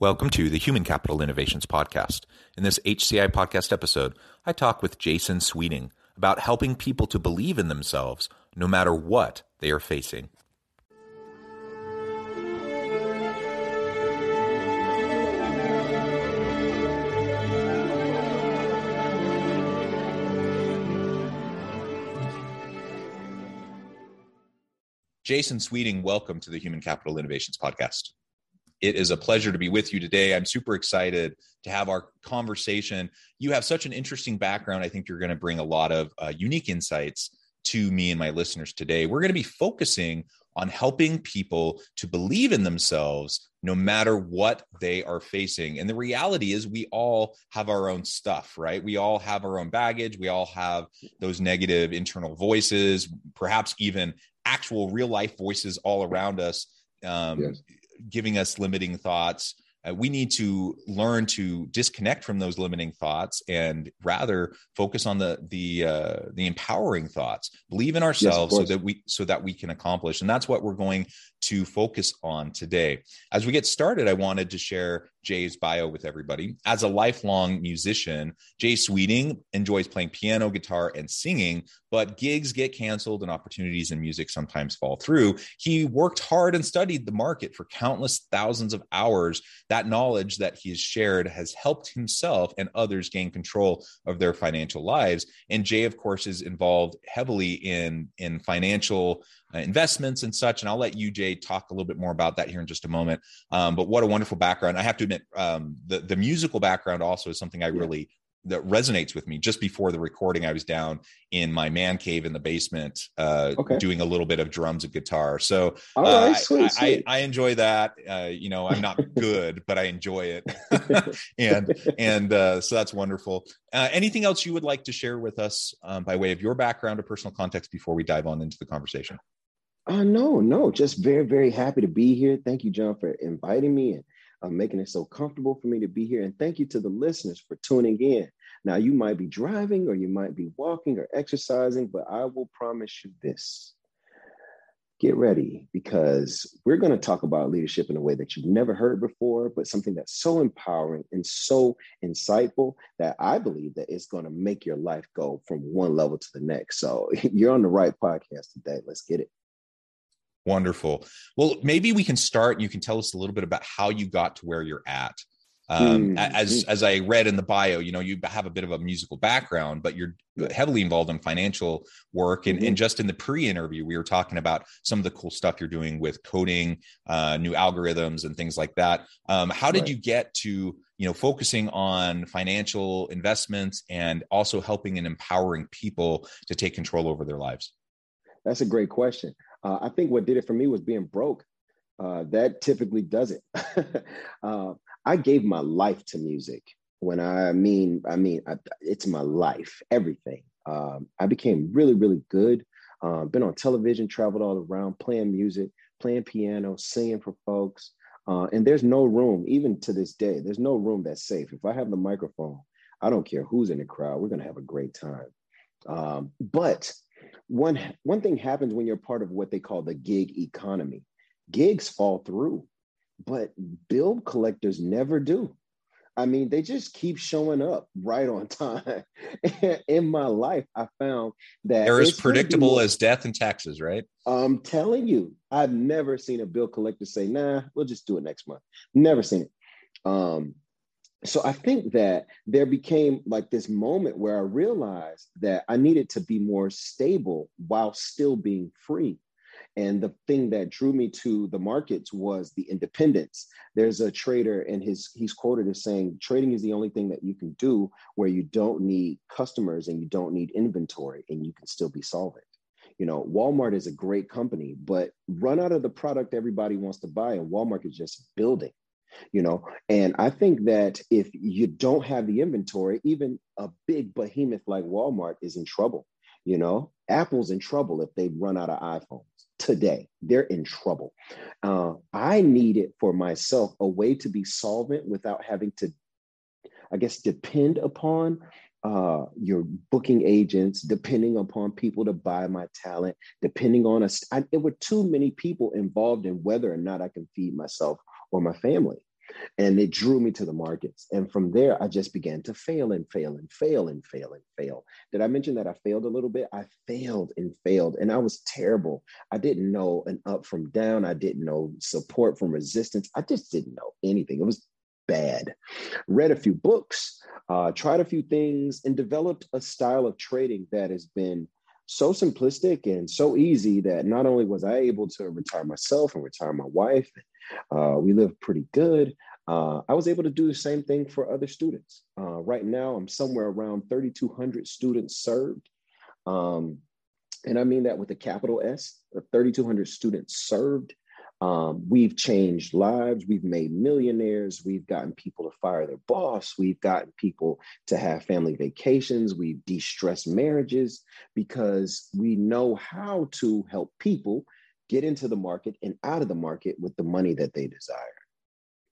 Welcome to the Human Capital Innovations Podcast. In this HCI podcast episode, I talk with Jason Sweeting about helping people to believe in themselves no matter what they are facing. Jason Sweeting, welcome to the Human Capital Innovations Podcast. It is a pleasure to be with you today. I'm super excited to have our conversation. You have such an interesting background. I think you're going to bring a lot of uh, unique insights to me and my listeners today. We're going to be focusing on helping people to believe in themselves no matter what they are facing. And the reality is, we all have our own stuff, right? We all have our own baggage. We all have those negative internal voices, perhaps even actual real life voices all around us. Um, yes giving us limiting thoughts. Uh, we need to learn to disconnect from those limiting thoughts and rather focus on the the uh, the empowering thoughts. Believe in ourselves yes, so that we so that we can accomplish. And that's what we're going to focus on today. As we get started i wanted to share jay's bio with everybody as a lifelong musician jay sweeting enjoys playing piano guitar and singing but gigs get canceled and opportunities in music sometimes fall through he worked hard and studied the market for countless thousands of hours that knowledge that he has shared has helped himself and others gain control of their financial lives. And Jay, of course, is involved heavily in, in financial uh, investments and such. And I'll let you, Jay, talk a little bit more about that here in just a moment. Um, but what a wonderful background. I have to admit, um, the, the musical background also is something I really that resonates with me. Just before the recording, I was down in my man cave in the basement, uh, okay. doing a little bit of drums and guitar. So uh, right, sweet, I, sweet. I, I, enjoy that. Uh, you know, I'm not good, but I enjoy it, and and uh, so that's wonderful. Uh, anything else you would like to share with us um, by way of your background or personal context before we dive on into the conversation? Uh, no, no, just very, very happy to be here. Thank you, John, for inviting me and uh, making it so comfortable for me to be here. And thank you to the listeners for tuning in. Now, you might be driving or you might be walking or exercising, but I will promise you this get ready because we're going to talk about leadership in a way that you've never heard before, but something that's so empowering and so insightful that I believe that it's going to make your life go from one level to the next. So you're on the right podcast today. Let's get it. Wonderful. Well, maybe we can start. You can tell us a little bit about how you got to where you're at. Um, mm. As as I read in the bio, you know, you have a bit of a musical background, but you're heavily involved in financial work. And, mm-hmm. and just in the pre-interview, we were talking about some of the cool stuff you're doing with coding, uh, new algorithms, and things like that. Um, how did right. you get to you know focusing on financial investments and also helping and empowering people to take control over their lives? That's a great question. Uh, I think what did it for me was being broke. Uh, that typically does it. uh, I gave my life to music. When I mean, I mean, I, it's my life, everything. Um, I became really, really good. Uh, been on television, traveled all around, playing music, playing piano, singing for folks. Uh, and there's no room, even to this day, there's no room that's safe. If I have the microphone, I don't care who's in the crowd, we're gonna have a great time. Um, but one one thing happens when you're part of what they call the gig economy. Gigs fall through, but bill collectors never do. I mean, they just keep showing up right on time. in my life, I found that they're as predictable as death and taxes, right? I'm telling you, I've never seen a bill collector say, "Nah, we'll just do it next month." Never seen it. Um, so I think that there became like this moment where I realized that I needed to be more stable while still being free. And the thing that drew me to the markets was the independence. There's a trader, and his he's quoted as saying, "Trading is the only thing that you can do where you don't need customers and you don't need inventory, and you can still be solvent." You know, Walmart is a great company, but run out of the product everybody wants to buy, and Walmart is just building you know and i think that if you don't have the inventory even a big behemoth like walmart is in trouble you know apple's in trouble if they run out of iphones today they're in trouble uh, i needed for myself a way to be solvent without having to i guess depend upon uh, your booking agents, depending upon people to buy my talent, depending on us. There were too many people involved in whether or not I can feed myself or my family. And it drew me to the markets. And from there, I just began to fail and fail and fail and fail and fail. Did I mention that I failed a little bit? I failed and failed. And I was terrible. I didn't know an up from down. I didn't know support from resistance. I just didn't know anything. It was bad. Read a few books, uh, tried a few things, and developed a style of trading that has been so simplistic and so easy that not only was I able to retire myself and retire my wife, uh, we live pretty good. Uh, I was able to do the same thing for other students. Uh, right now, I'm somewhere around 3,200 students served. Um, and I mean that with a capital S, 3,200 students served. Um, we've changed lives. We've made millionaires. We've gotten people to fire their boss. We've gotten people to have family vacations. We've de stressed marriages because we know how to help people get into the market and out of the market with the money that they desire.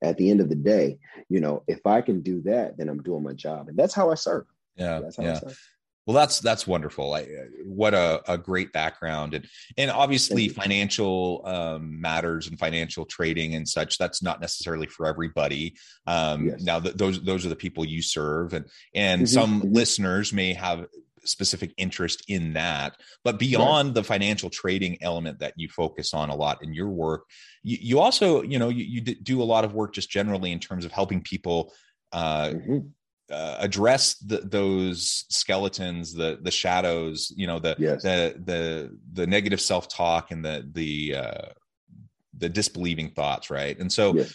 At the end of the day, you know, if I can do that, then I'm doing my job. And that's how I serve. Yeah. yeah. Well, that's that's wonderful. I, what a, a great background, and and obviously financial um, matters and financial trading and such. That's not necessarily for everybody. Um, yes. Now, th- those those are the people you serve, and and mm-hmm. some mm-hmm. listeners may have specific interest in that. But beyond the financial trading element that you focus on a lot in your work, you, you also you know you, you do a lot of work just generally in terms of helping people. Uh, mm-hmm uh, address the, those skeletons, the the shadows, you know, the yes. the the the negative self talk and the the uh, the disbelieving thoughts, right? And so yes.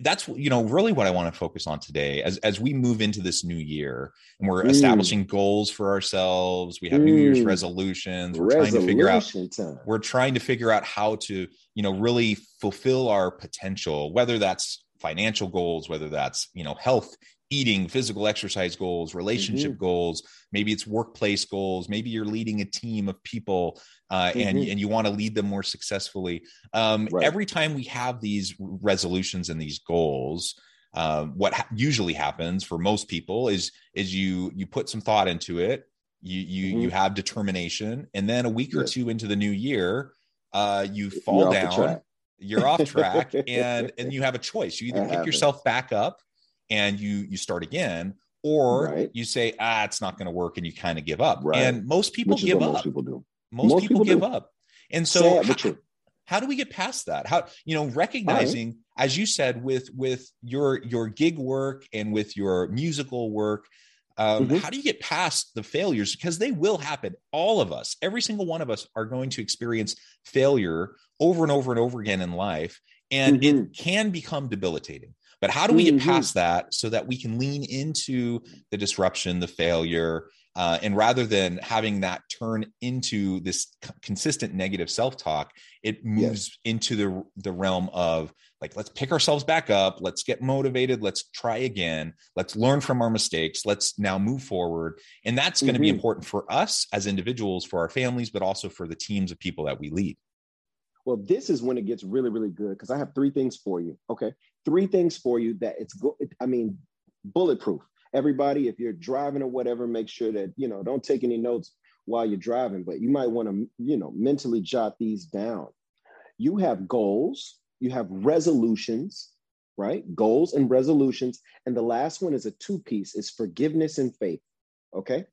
That's you know really what I want to focus on today as as we move into this new year and we're mm. establishing goals for ourselves. We have mm. New Year's mm. resolutions. We're Resolution trying to figure out time. we're trying to figure out how to you know really fulfill our potential, whether that's financial goals, whether that's you know health eating, physical exercise goals, relationship mm-hmm. goals. Maybe it's workplace goals. Maybe you're leading a team of people uh, mm-hmm. and, and you want to lead them more successfully. Um, right. Every time we have these resolutions and these goals, uh, what ha- usually happens for most people is is you you put some thought into it, you you mm-hmm. you have determination, and then a week or two into the new year, uh, you fall you're down. You're off track, and and you have a choice. You either pick yourself back up and you you start again or right. you say ah it's not going to work and you kind of give up right. and most people Which give up most people do most, most people, people, give do. up and so how, how, do we get past that how you know recognizing right. as you said with with your your gig work and with your musical work um, mm-hmm. how do you get past the failures because they will happen all of us every single one of us are going to experience failure over and over and over again in life and mm-hmm. it can become debilitating but how do we get mm-hmm. past that so that we can lean into the disruption, the failure, uh, and rather than having that turn into this c- consistent negative self-talk, it moves yes. into the the realm of like let's pick ourselves back up, let's get motivated, let's try again, let's learn from our mistakes, let's now move forward, and that's going to mm-hmm. be important for us as individuals, for our families, but also for the teams of people that we lead. Well, this is when it gets really, really good because I have three things for you. Okay. Three things for you that it's go, I mean, bulletproof. Everybody, if you're driving or whatever, make sure that, you know, don't take any notes while you're driving, but you might want to, you know, mentally jot these down. You have goals, you have resolutions, right? Goals and resolutions. And the last one is a two piece is forgiveness and faith. Okay.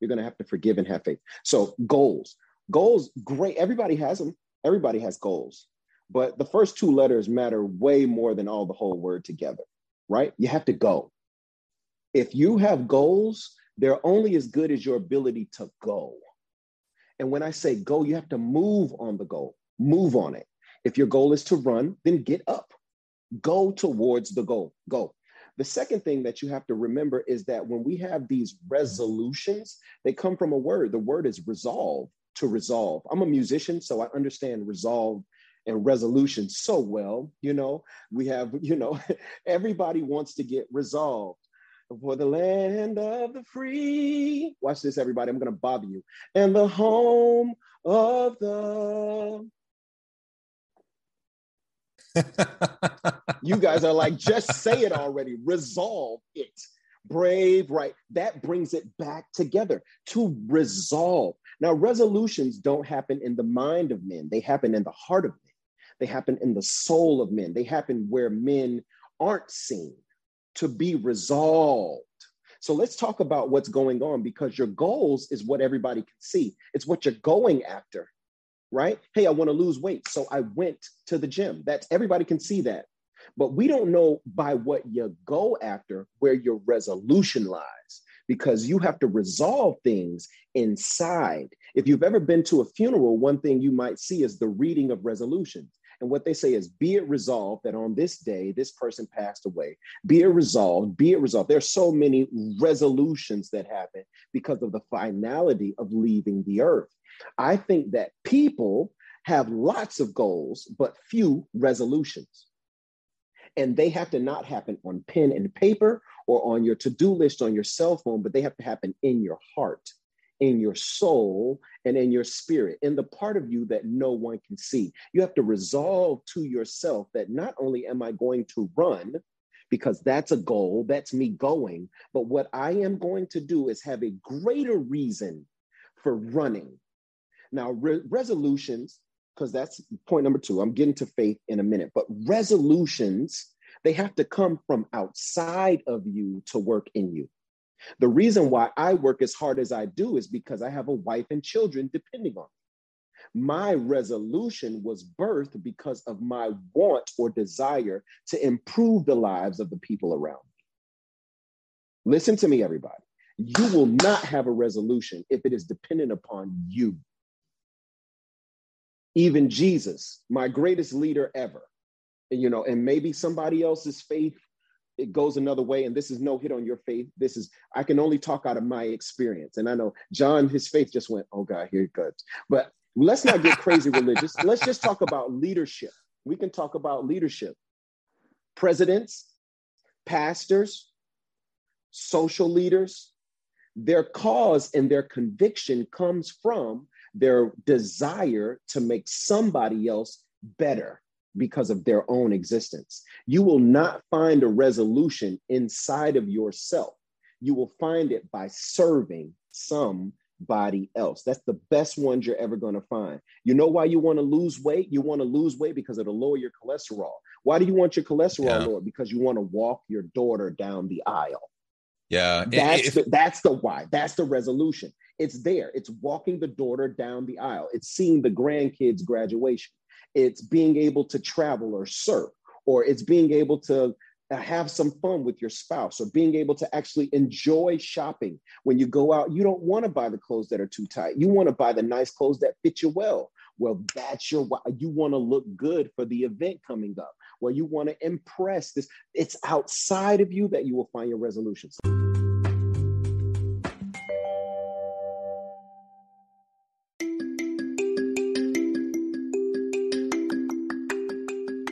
You're going to have to forgive and have faith. So, goals. Goals, great. Everybody has them everybody has goals, but the first two letters matter way more than all the whole word together, right? You have to go. If you have goals, they're only as good as your ability to go. And when I say go, you have to move on the goal, move on it. If your goal is to run, then get up, go towards the goal, go. The second thing that you have to remember is that when we have these resolutions, they come from a word. The word is resolve to resolve. I'm a musician, so I understand resolve and resolution so well. You know, we have, you know, everybody wants to get resolved for the land of the free. Watch this, everybody. I'm going to bother you. And the home of the. you guys are like, just say it already. Resolve it. Brave, right? That brings it back together to resolve. Now, resolutions don't happen in the mind of men, they happen in the heart of men, they happen in the soul of men, they happen where men aren't seen to be resolved. So let's talk about what's going on because your goals is what everybody can see. It's what you're going after, right? Hey, I want to lose weight. So I went to the gym. That's everybody can see that. But we don't know by what you go after where your resolution lies because you have to resolve things inside. If you've ever been to a funeral, one thing you might see is the reading of resolutions. And what they say is, be it resolved that on this day, this person passed away. Be it resolved, be it resolved. There are so many resolutions that happen because of the finality of leaving the earth. I think that people have lots of goals, but few resolutions. And they have to not happen on pen and paper or on your to do list on your cell phone, but they have to happen in your heart in your soul and in your spirit, in the part of you that no one can see. You have to resolve to yourself that not only am I going to run, because that's a goal, that's me going, but what I am going to do is have a greater reason for running. Now, re- resolutions, because that's point number two, I'm getting to faith in a minute, but resolutions, they have to come from outside of you to work in you. The reason why I work as hard as I do is because I have a wife and children depending on me. My resolution was birthed because of my want or desire to improve the lives of the people around me. Listen to me, everybody. You will not have a resolution if it is dependent upon you. Even Jesus, my greatest leader ever, you know, and maybe somebody else's faith it goes another way and this is no hit on your faith. This is i can only talk out of my experience. And i know john his faith just went oh god here it goes. But let's not get crazy religious. Let's just talk about leadership. We can talk about leadership. Presidents pastors social leaders their cause and their conviction comes from their desire to make somebody else better because of their own existence. You will not find a resolution inside of yourself. You will find it by serving somebody else. That's the best ones you're ever going to find. You know why you want to lose weight? You want to lose weight because it'll lower your cholesterol. Why do you want your cholesterol yeah. lower? Because you want to walk your daughter down the aisle. Yeah. That's, if, the, that's the why. That's the resolution. It's there. It's walking the daughter down the aisle. It's seeing the grandkids' graduation it's being able to travel or surf, or it's being able to uh, have some fun with your spouse, or being able to actually enjoy shopping. When you go out, you don't want to buy the clothes that are too tight. You want to buy the nice clothes that fit you well. Well, that's your why you want to look good for the event coming up. Well, you want to impress this. It's outside of you that you will find your resolutions.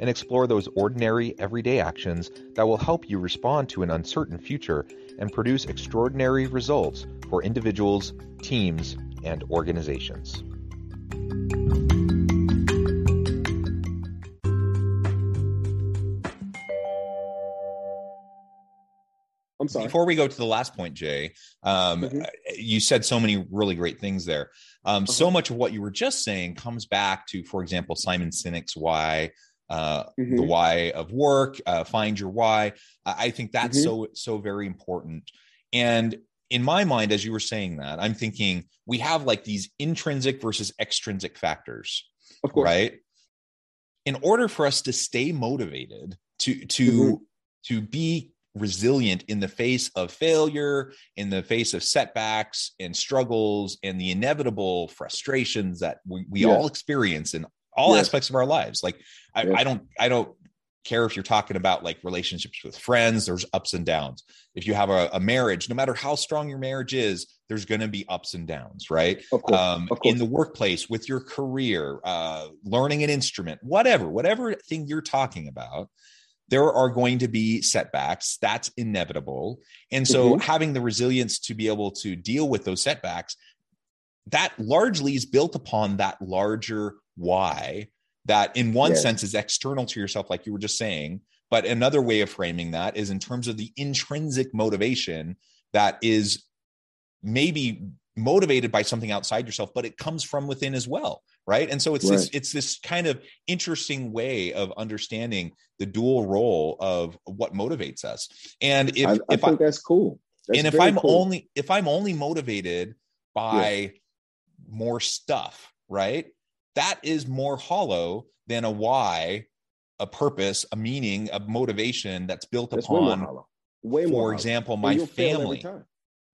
and explore those ordinary, everyday actions that will help you respond to an uncertain future and produce extraordinary results for individuals, teams, and organizations. I'm sorry. Before we go to the last point, Jay, um, mm-hmm. you said so many really great things there. Um. So uh-huh. much of what you were just saying comes back to, for example, Simon Sinek's why uh, mm-hmm. the why of work, uh, find your why. I think that's mm-hmm. so so very important. And in my mind, as you were saying that, I'm thinking we have like these intrinsic versus extrinsic factors, of course. right? In order for us to stay motivated, to to mm-hmm. to be resilient in the face of failure, in the face of setbacks and struggles and the inevitable frustrations that we, we yeah. all experience in all yes. aspects of our lives. Like I, yes. I don't I don't care if you're talking about like relationships with friends there's ups and downs if you have a, a marriage no matter how strong your marriage is there's going to be ups and downs right of course, um, of in the workplace with your career uh, learning an instrument whatever whatever thing you're talking about there are going to be setbacks that's inevitable and so mm-hmm. having the resilience to be able to deal with those setbacks that largely is built upon that larger why that in one yes. sense is external to yourself like you were just saying but another way of framing that is in terms of the intrinsic motivation that is maybe motivated by something outside yourself but it comes from within as well right and so it's right. this it's this kind of interesting way of understanding the dual role of what motivates us and if i, I if think I, that's cool that's and if i'm cool. only if i'm only motivated by yeah. more stuff right that is more hollow than a why a purpose a meaning a motivation that's built that's upon way more for hollow. example my family.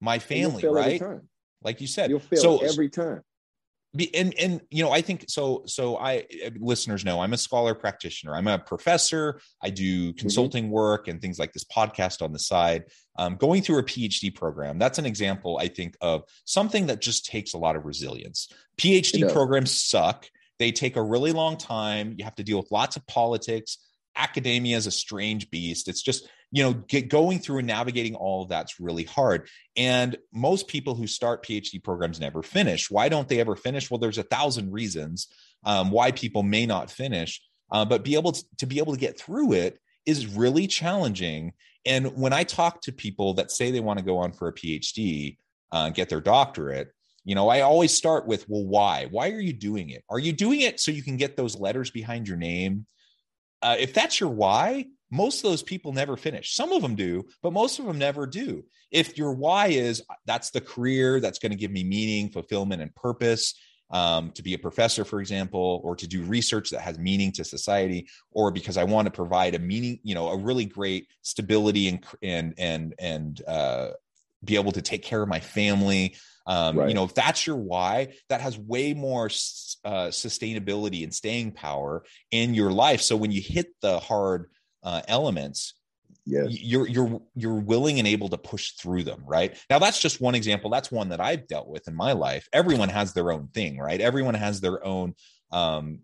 my family right? like you said. You'll fail so, every time and and you know i think so so i listeners know i'm a scholar practitioner. I'm a professor. I do mm-hmm. consulting mm-hmm. work and things like this podcast on the side. Um, going through a phd program that's an example i think of something that just takes a lot of resilience. Phd programs suck. They take a really long time. You have to deal with lots of politics academia is a strange beast. It's just you know get going through and navigating all of that's really hard. And most people who start phd programs never finish. Why don't they ever finish? Well there's a thousand reasons um, why people may not finish. Uh, but be able to, to be able to get through it is really challenging. And when i talk to people that say they want to go on for a phd uh, get their doctorate you know i always start with well why? Why are you doing it? Are you doing it so you can get those letters behind your name uh, if that's your why most of those people never finish. Some of them do, but most of them never do. If your why is that's the career that's going to give me meaning, fulfillment, and purpose, um, to be a professor, for example, or to do research that has meaning to society, or because I want to provide a meaning, you know, a really great stability and and and and uh, be able to take care of my family. Um, right. You know, if that's your why, that has way more uh, sustainability and staying power in your life. So when you hit the hard uh, elements yes. you're you're you're willing and able to push through them right now that's just one example that's one that i've dealt with in my life everyone has their own thing right everyone has their own um,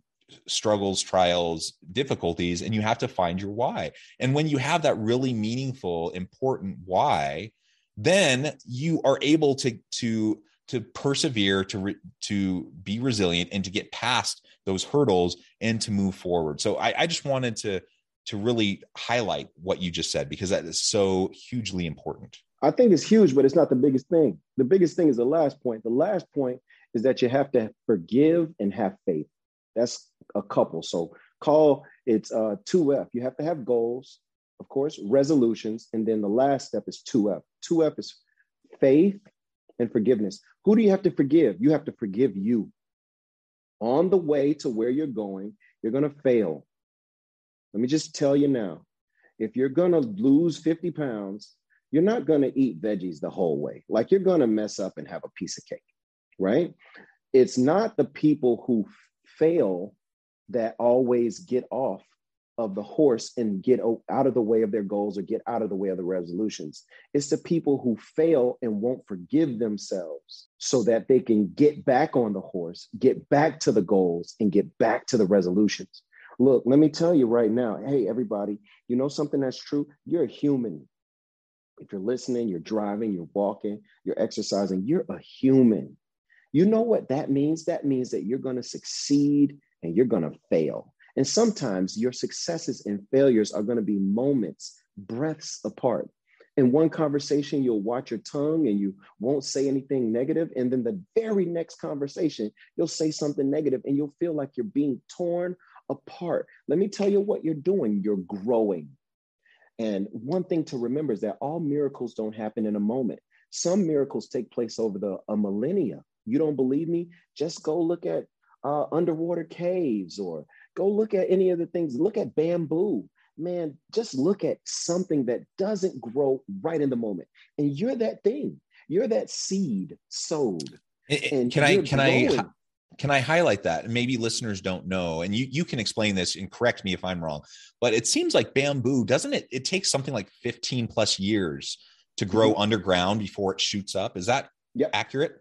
struggles trials difficulties and you have to find your why and when you have that really meaningful important why then you are able to to to persevere to re, to be resilient and to get past those hurdles and to move forward so I, I just wanted to to really highlight what you just said because that is so hugely important. I think it's huge, but it's not the biggest thing. The biggest thing is the last point. The last point is that you have to forgive and have faith. That's a couple. So call it's uh, 2F. You have to have goals, of course, resolutions, and then the last step is 2F. 2F is faith and forgiveness. Who do you have to forgive? You have to forgive you. On the way to where you're going, you're going to fail. Let me just tell you now if you're going to lose 50 pounds, you're not going to eat veggies the whole way. Like you're going to mess up and have a piece of cake, right? It's not the people who fail that always get off of the horse and get out of the way of their goals or get out of the way of the resolutions. It's the people who fail and won't forgive themselves so that they can get back on the horse, get back to the goals, and get back to the resolutions. Look, let me tell you right now hey, everybody, you know something that's true? You're a human. If you're listening, you're driving, you're walking, you're exercising, you're a human. You know what that means? That means that you're going to succeed and you're going to fail. And sometimes your successes and failures are going to be moments, breaths apart. In one conversation, you'll watch your tongue and you won't say anything negative. And then the very next conversation, you'll say something negative and you'll feel like you're being torn apart. Let me tell you what you're doing you're growing. And one thing to remember is that all miracles don't happen in a moment. Some miracles take place over the a millennia. You don't believe me? Just go look at uh, underwater caves or go look at any of the things. Look at bamboo man, just look at something that doesn't grow right in the moment. And you're that thing. You're that seed sowed. And can I can growing. I can I highlight that? Maybe listeners don't know, and you you can explain this and correct me if I'm wrong. But it seems like bamboo doesn't it? It takes something like 15 plus years to grow mm-hmm. underground before it shoots up. Is that yep. accurate?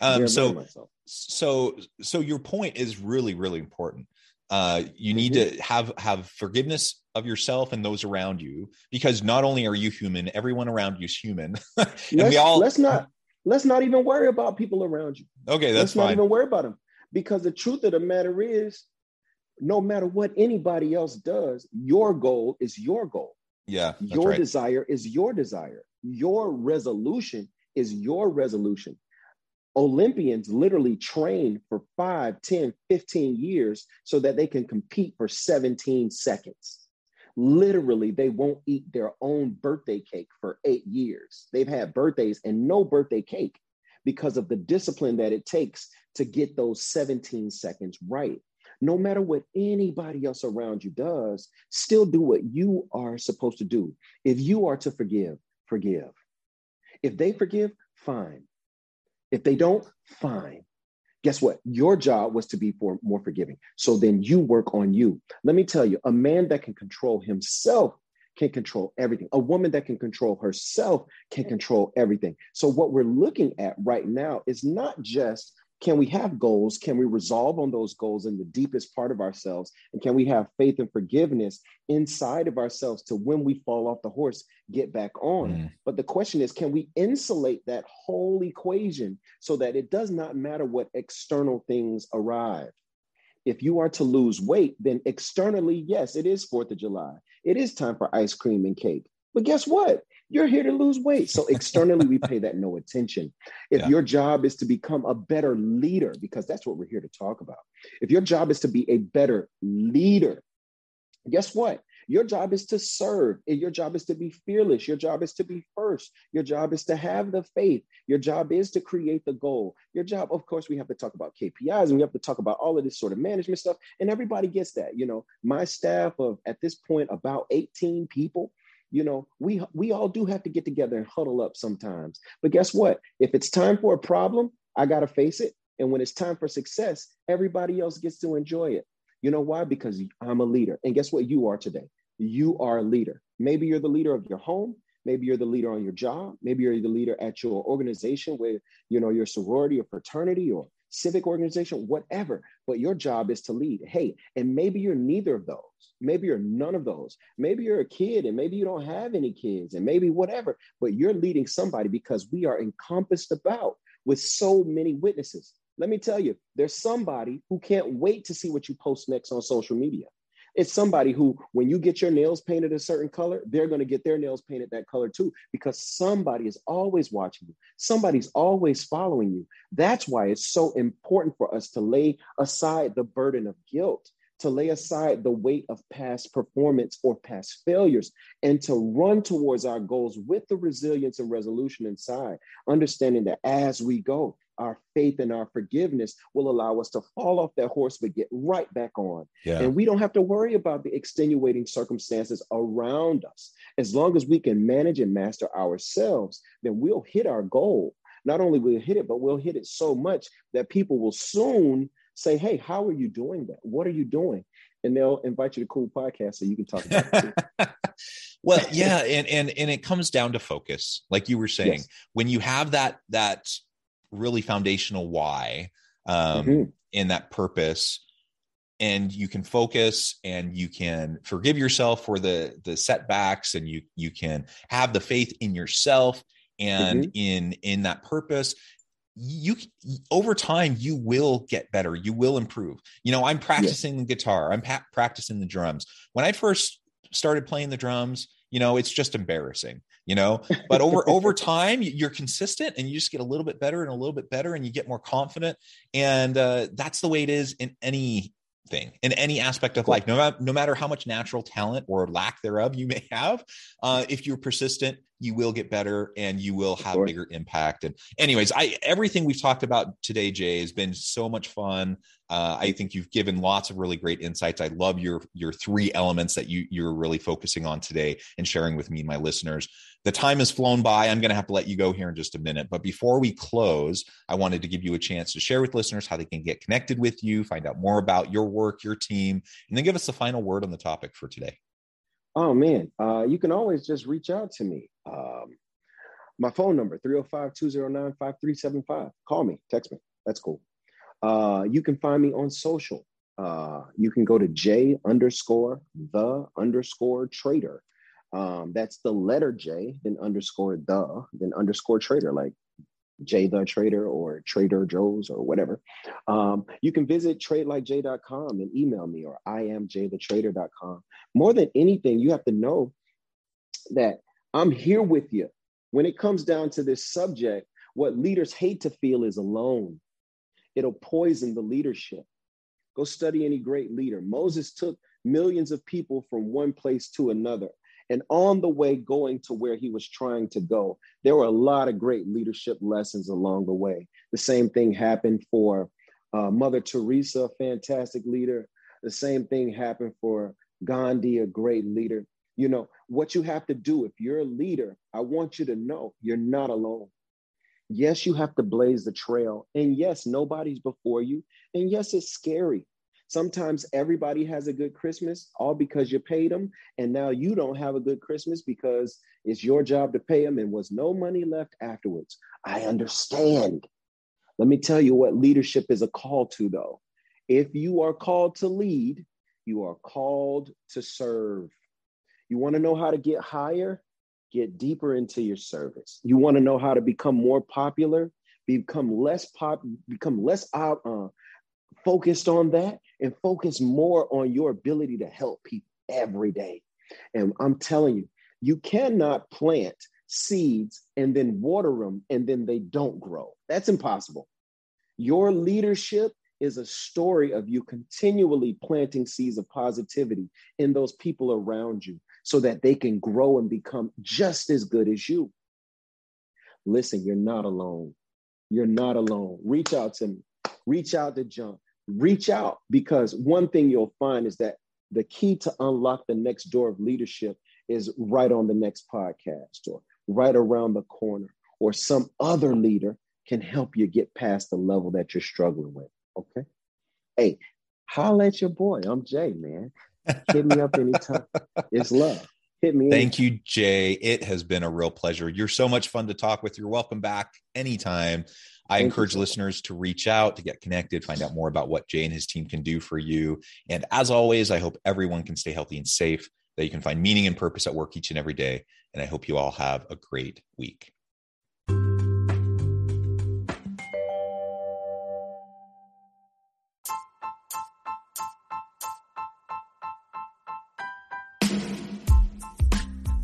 Um, so so so your point is really really important. Uh, you need mm-hmm. to have have forgiveness of yourself and those around you because not only are you human everyone around you is human and let's, we all let's not let's not even worry about people around you okay that's let's fine. not even worry about them because the truth of the matter is no matter what anybody else does your goal is your goal yeah your right. desire is your desire your resolution is your resolution Olympians literally train for 5, 10, 15 years so that they can compete for 17 seconds literally they won't eat their own birthday cake for eight years. They've had birthdays and no birthday cake because of the discipline that it takes to get those 17 seconds right. No matter what anybody else around you does, still do what you are supposed to do. If you are to forgive, forgive. If they forgive, fine. If they don't, fine guess what? Your job was to be for, more forgiving. So then you work on you. Let me tell you, a man that can control himself can control everything. A woman that can control herself can control everything. So what we're looking at right now is not just can we have goals? Can we resolve on those goals in the deepest part of ourselves? And can we have faith and forgiveness inside of ourselves to when we fall off the horse, get back on? Mm. But the question is, can we insulate that whole equation so that it does not matter what external things arrive? If you are to lose weight, then externally, yes, it is 4th of July. It is time for ice cream and cake. But guess what? You're here to lose weight. So externally, we pay that no attention. If yeah. your job is to become a better leader, because that's what we're here to talk about, if your job is to be a better leader, guess what? Your job is to serve. Your job is to be fearless. Your job is to be first. Your job is to have the faith. Your job is to create the goal. Your job, of course, we have to talk about KPIs and we have to talk about all of this sort of management stuff. And everybody gets that. You know, my staff of at this point about 18 people, you know we we all do have to get together and huddle up sometimes. But guess what? If it's time for a problem i got to face it. And when it's time for success everybody else gets to enjoy it. You know why? Because i'm a leader. And guess what? You are today. You are a leader. Maybe you're the leader of your home. Maybe you're the leader on your job. Maybe you're the leader at your organization where you know your sorority or fraternity or civic organization, whatever. But your job is to lead. Hey, and maybe you're neither of those. Maybe you're none of those. Maybe you're a kid and maybe you don't have any kids and maybe whatever, but you're leading somebody because we are encompassed about with so many witnesses. Let me tell you, there's somebody who can't wait to see what you post next on social media. It's somebody who, when you get your nails painted a certain color, they're going to get their nails painted that color too, because somebody is always watching you. Somebody's always following you. That's why it's so important for us to lay aside the burden of guilt, to lay aside the weight of past performance or past failures, and to run towards our goals with the resilience and resolution inside, understanding that as we go, our faith and our forgiveness will allow us to fall off that horse but get right back on. Yeah. And we don't have to worry about the extenuating circumstances around us. As long as we can manage and master ourselves, then we'll hit our goal. Not only will we hit it, but we'll hit it so much that people will soon say, Hey, how are you doing that? What are you doing? And they'll invite you to cool podcast so you can talk about it. well, yeah, and and and it comes down to focus, like you were saying. Yes. When you have that that really foundational why um, mm-hmm. in that purpose and you can focus and you can forgive yourself for the the setbacks and you you can have the faith in yourself and mm-hmm. in in that purpose you over time you will get better you will improve you know i'm practicing yeah. the guitar i'm pa- practicing the drums when i first started playing the drums you know it's just embarrassing you know? But over over time you're consistent and you just get a little bit better and a little bit better and you get more confident. And uh, that's the way it is in any thing in any aspect of life no, no matter how much natural talent or lack thereof you may have uh, if you're persistent you will get better and you will have bigger impact and anyways i everything we've talked about today jay has been so much fun uh, i think you've given lots of really great insights i love your your three elements that you you're really focusing on today and sharing with me and my listeners the time has flown by. I'm going to have to let you go here in just a minute. But before we close, I wanted to give you a chance to share with listeners how they can get connected with you, find out more about your work, your team, and then give us the final word on the topic for today. Oh, man. Uh, you can always just reach out to me. Um, my phone number 305 209 5375. Call me, text me. That's cool. Uh, you can find me on social. Uh, you can go to J underscore the underscore trader um, that's the letter J, then underscore the, then underscore trader, like J the trader or Trader Joe's or whatever. Um, you can visit tradelikej.com and email me or I am jthetrader.com. More than anything, you have to know that I'm here with you. When it comes down to this subject, what leaders hate to feel is alone. It'll poison the leadership. Go study any great leader. Moses took millions of people from one place to another. And on the way going to where he was trying to go, there were a lot of great leadership lessons along the way. The same thing happened for uh, Mother Teresa, a fantastic leader. The same thing happened for Gandhi, a great leader. You know, what you have to do if you're a leader, I want you to know you're not alone. Yes, you have to blaze the trail. And yes, nobody's before you. And yes, it's scary. Sometimes everybody has a good Christmas, all because you paid them. And now you don't have a good Christmas because it's your job to pay them and was no money left afterwards. I understand. Let me tell you what leadership is a call to, though. If you are called to lead, you are called to serve. You want to know how to get higher? Get deeper into your service. You want to know how to become more popular? Become less pop, become less uh, focused on that and focus more on your ability to help people every day. And I'm telling you, you cannot plant seeds and then water them and then they don't grow. That's impossible. Your leadership is a story of you continually planting seeds of positivity in those people around you so that they can grow and become just as good as you. Listen, you're not alone. You're not alone. Reach out to me. Reach out to John reach out because one thing you'll find is that the key to unlock the next door of leadership is right on the next podcast or right around the corner or some other leader can help you get past the level that you're struggling with. Okay. Hey, holla at your boy. I'm Jay, man. Hit me up anytime. It's love. Hit me. Up. Thank anytime. you, Jay. It has been a real pleasure. You're so much fun to talk with. You're welcome back anytime. I Thank encourage you. listeners to reach out, to get connected, find out more about what Jay and his team can do for you. And as always, I hope everyone can stay healthy and safe, that you can find meaning and purpose at work each and every day. And I hope you all have a great week.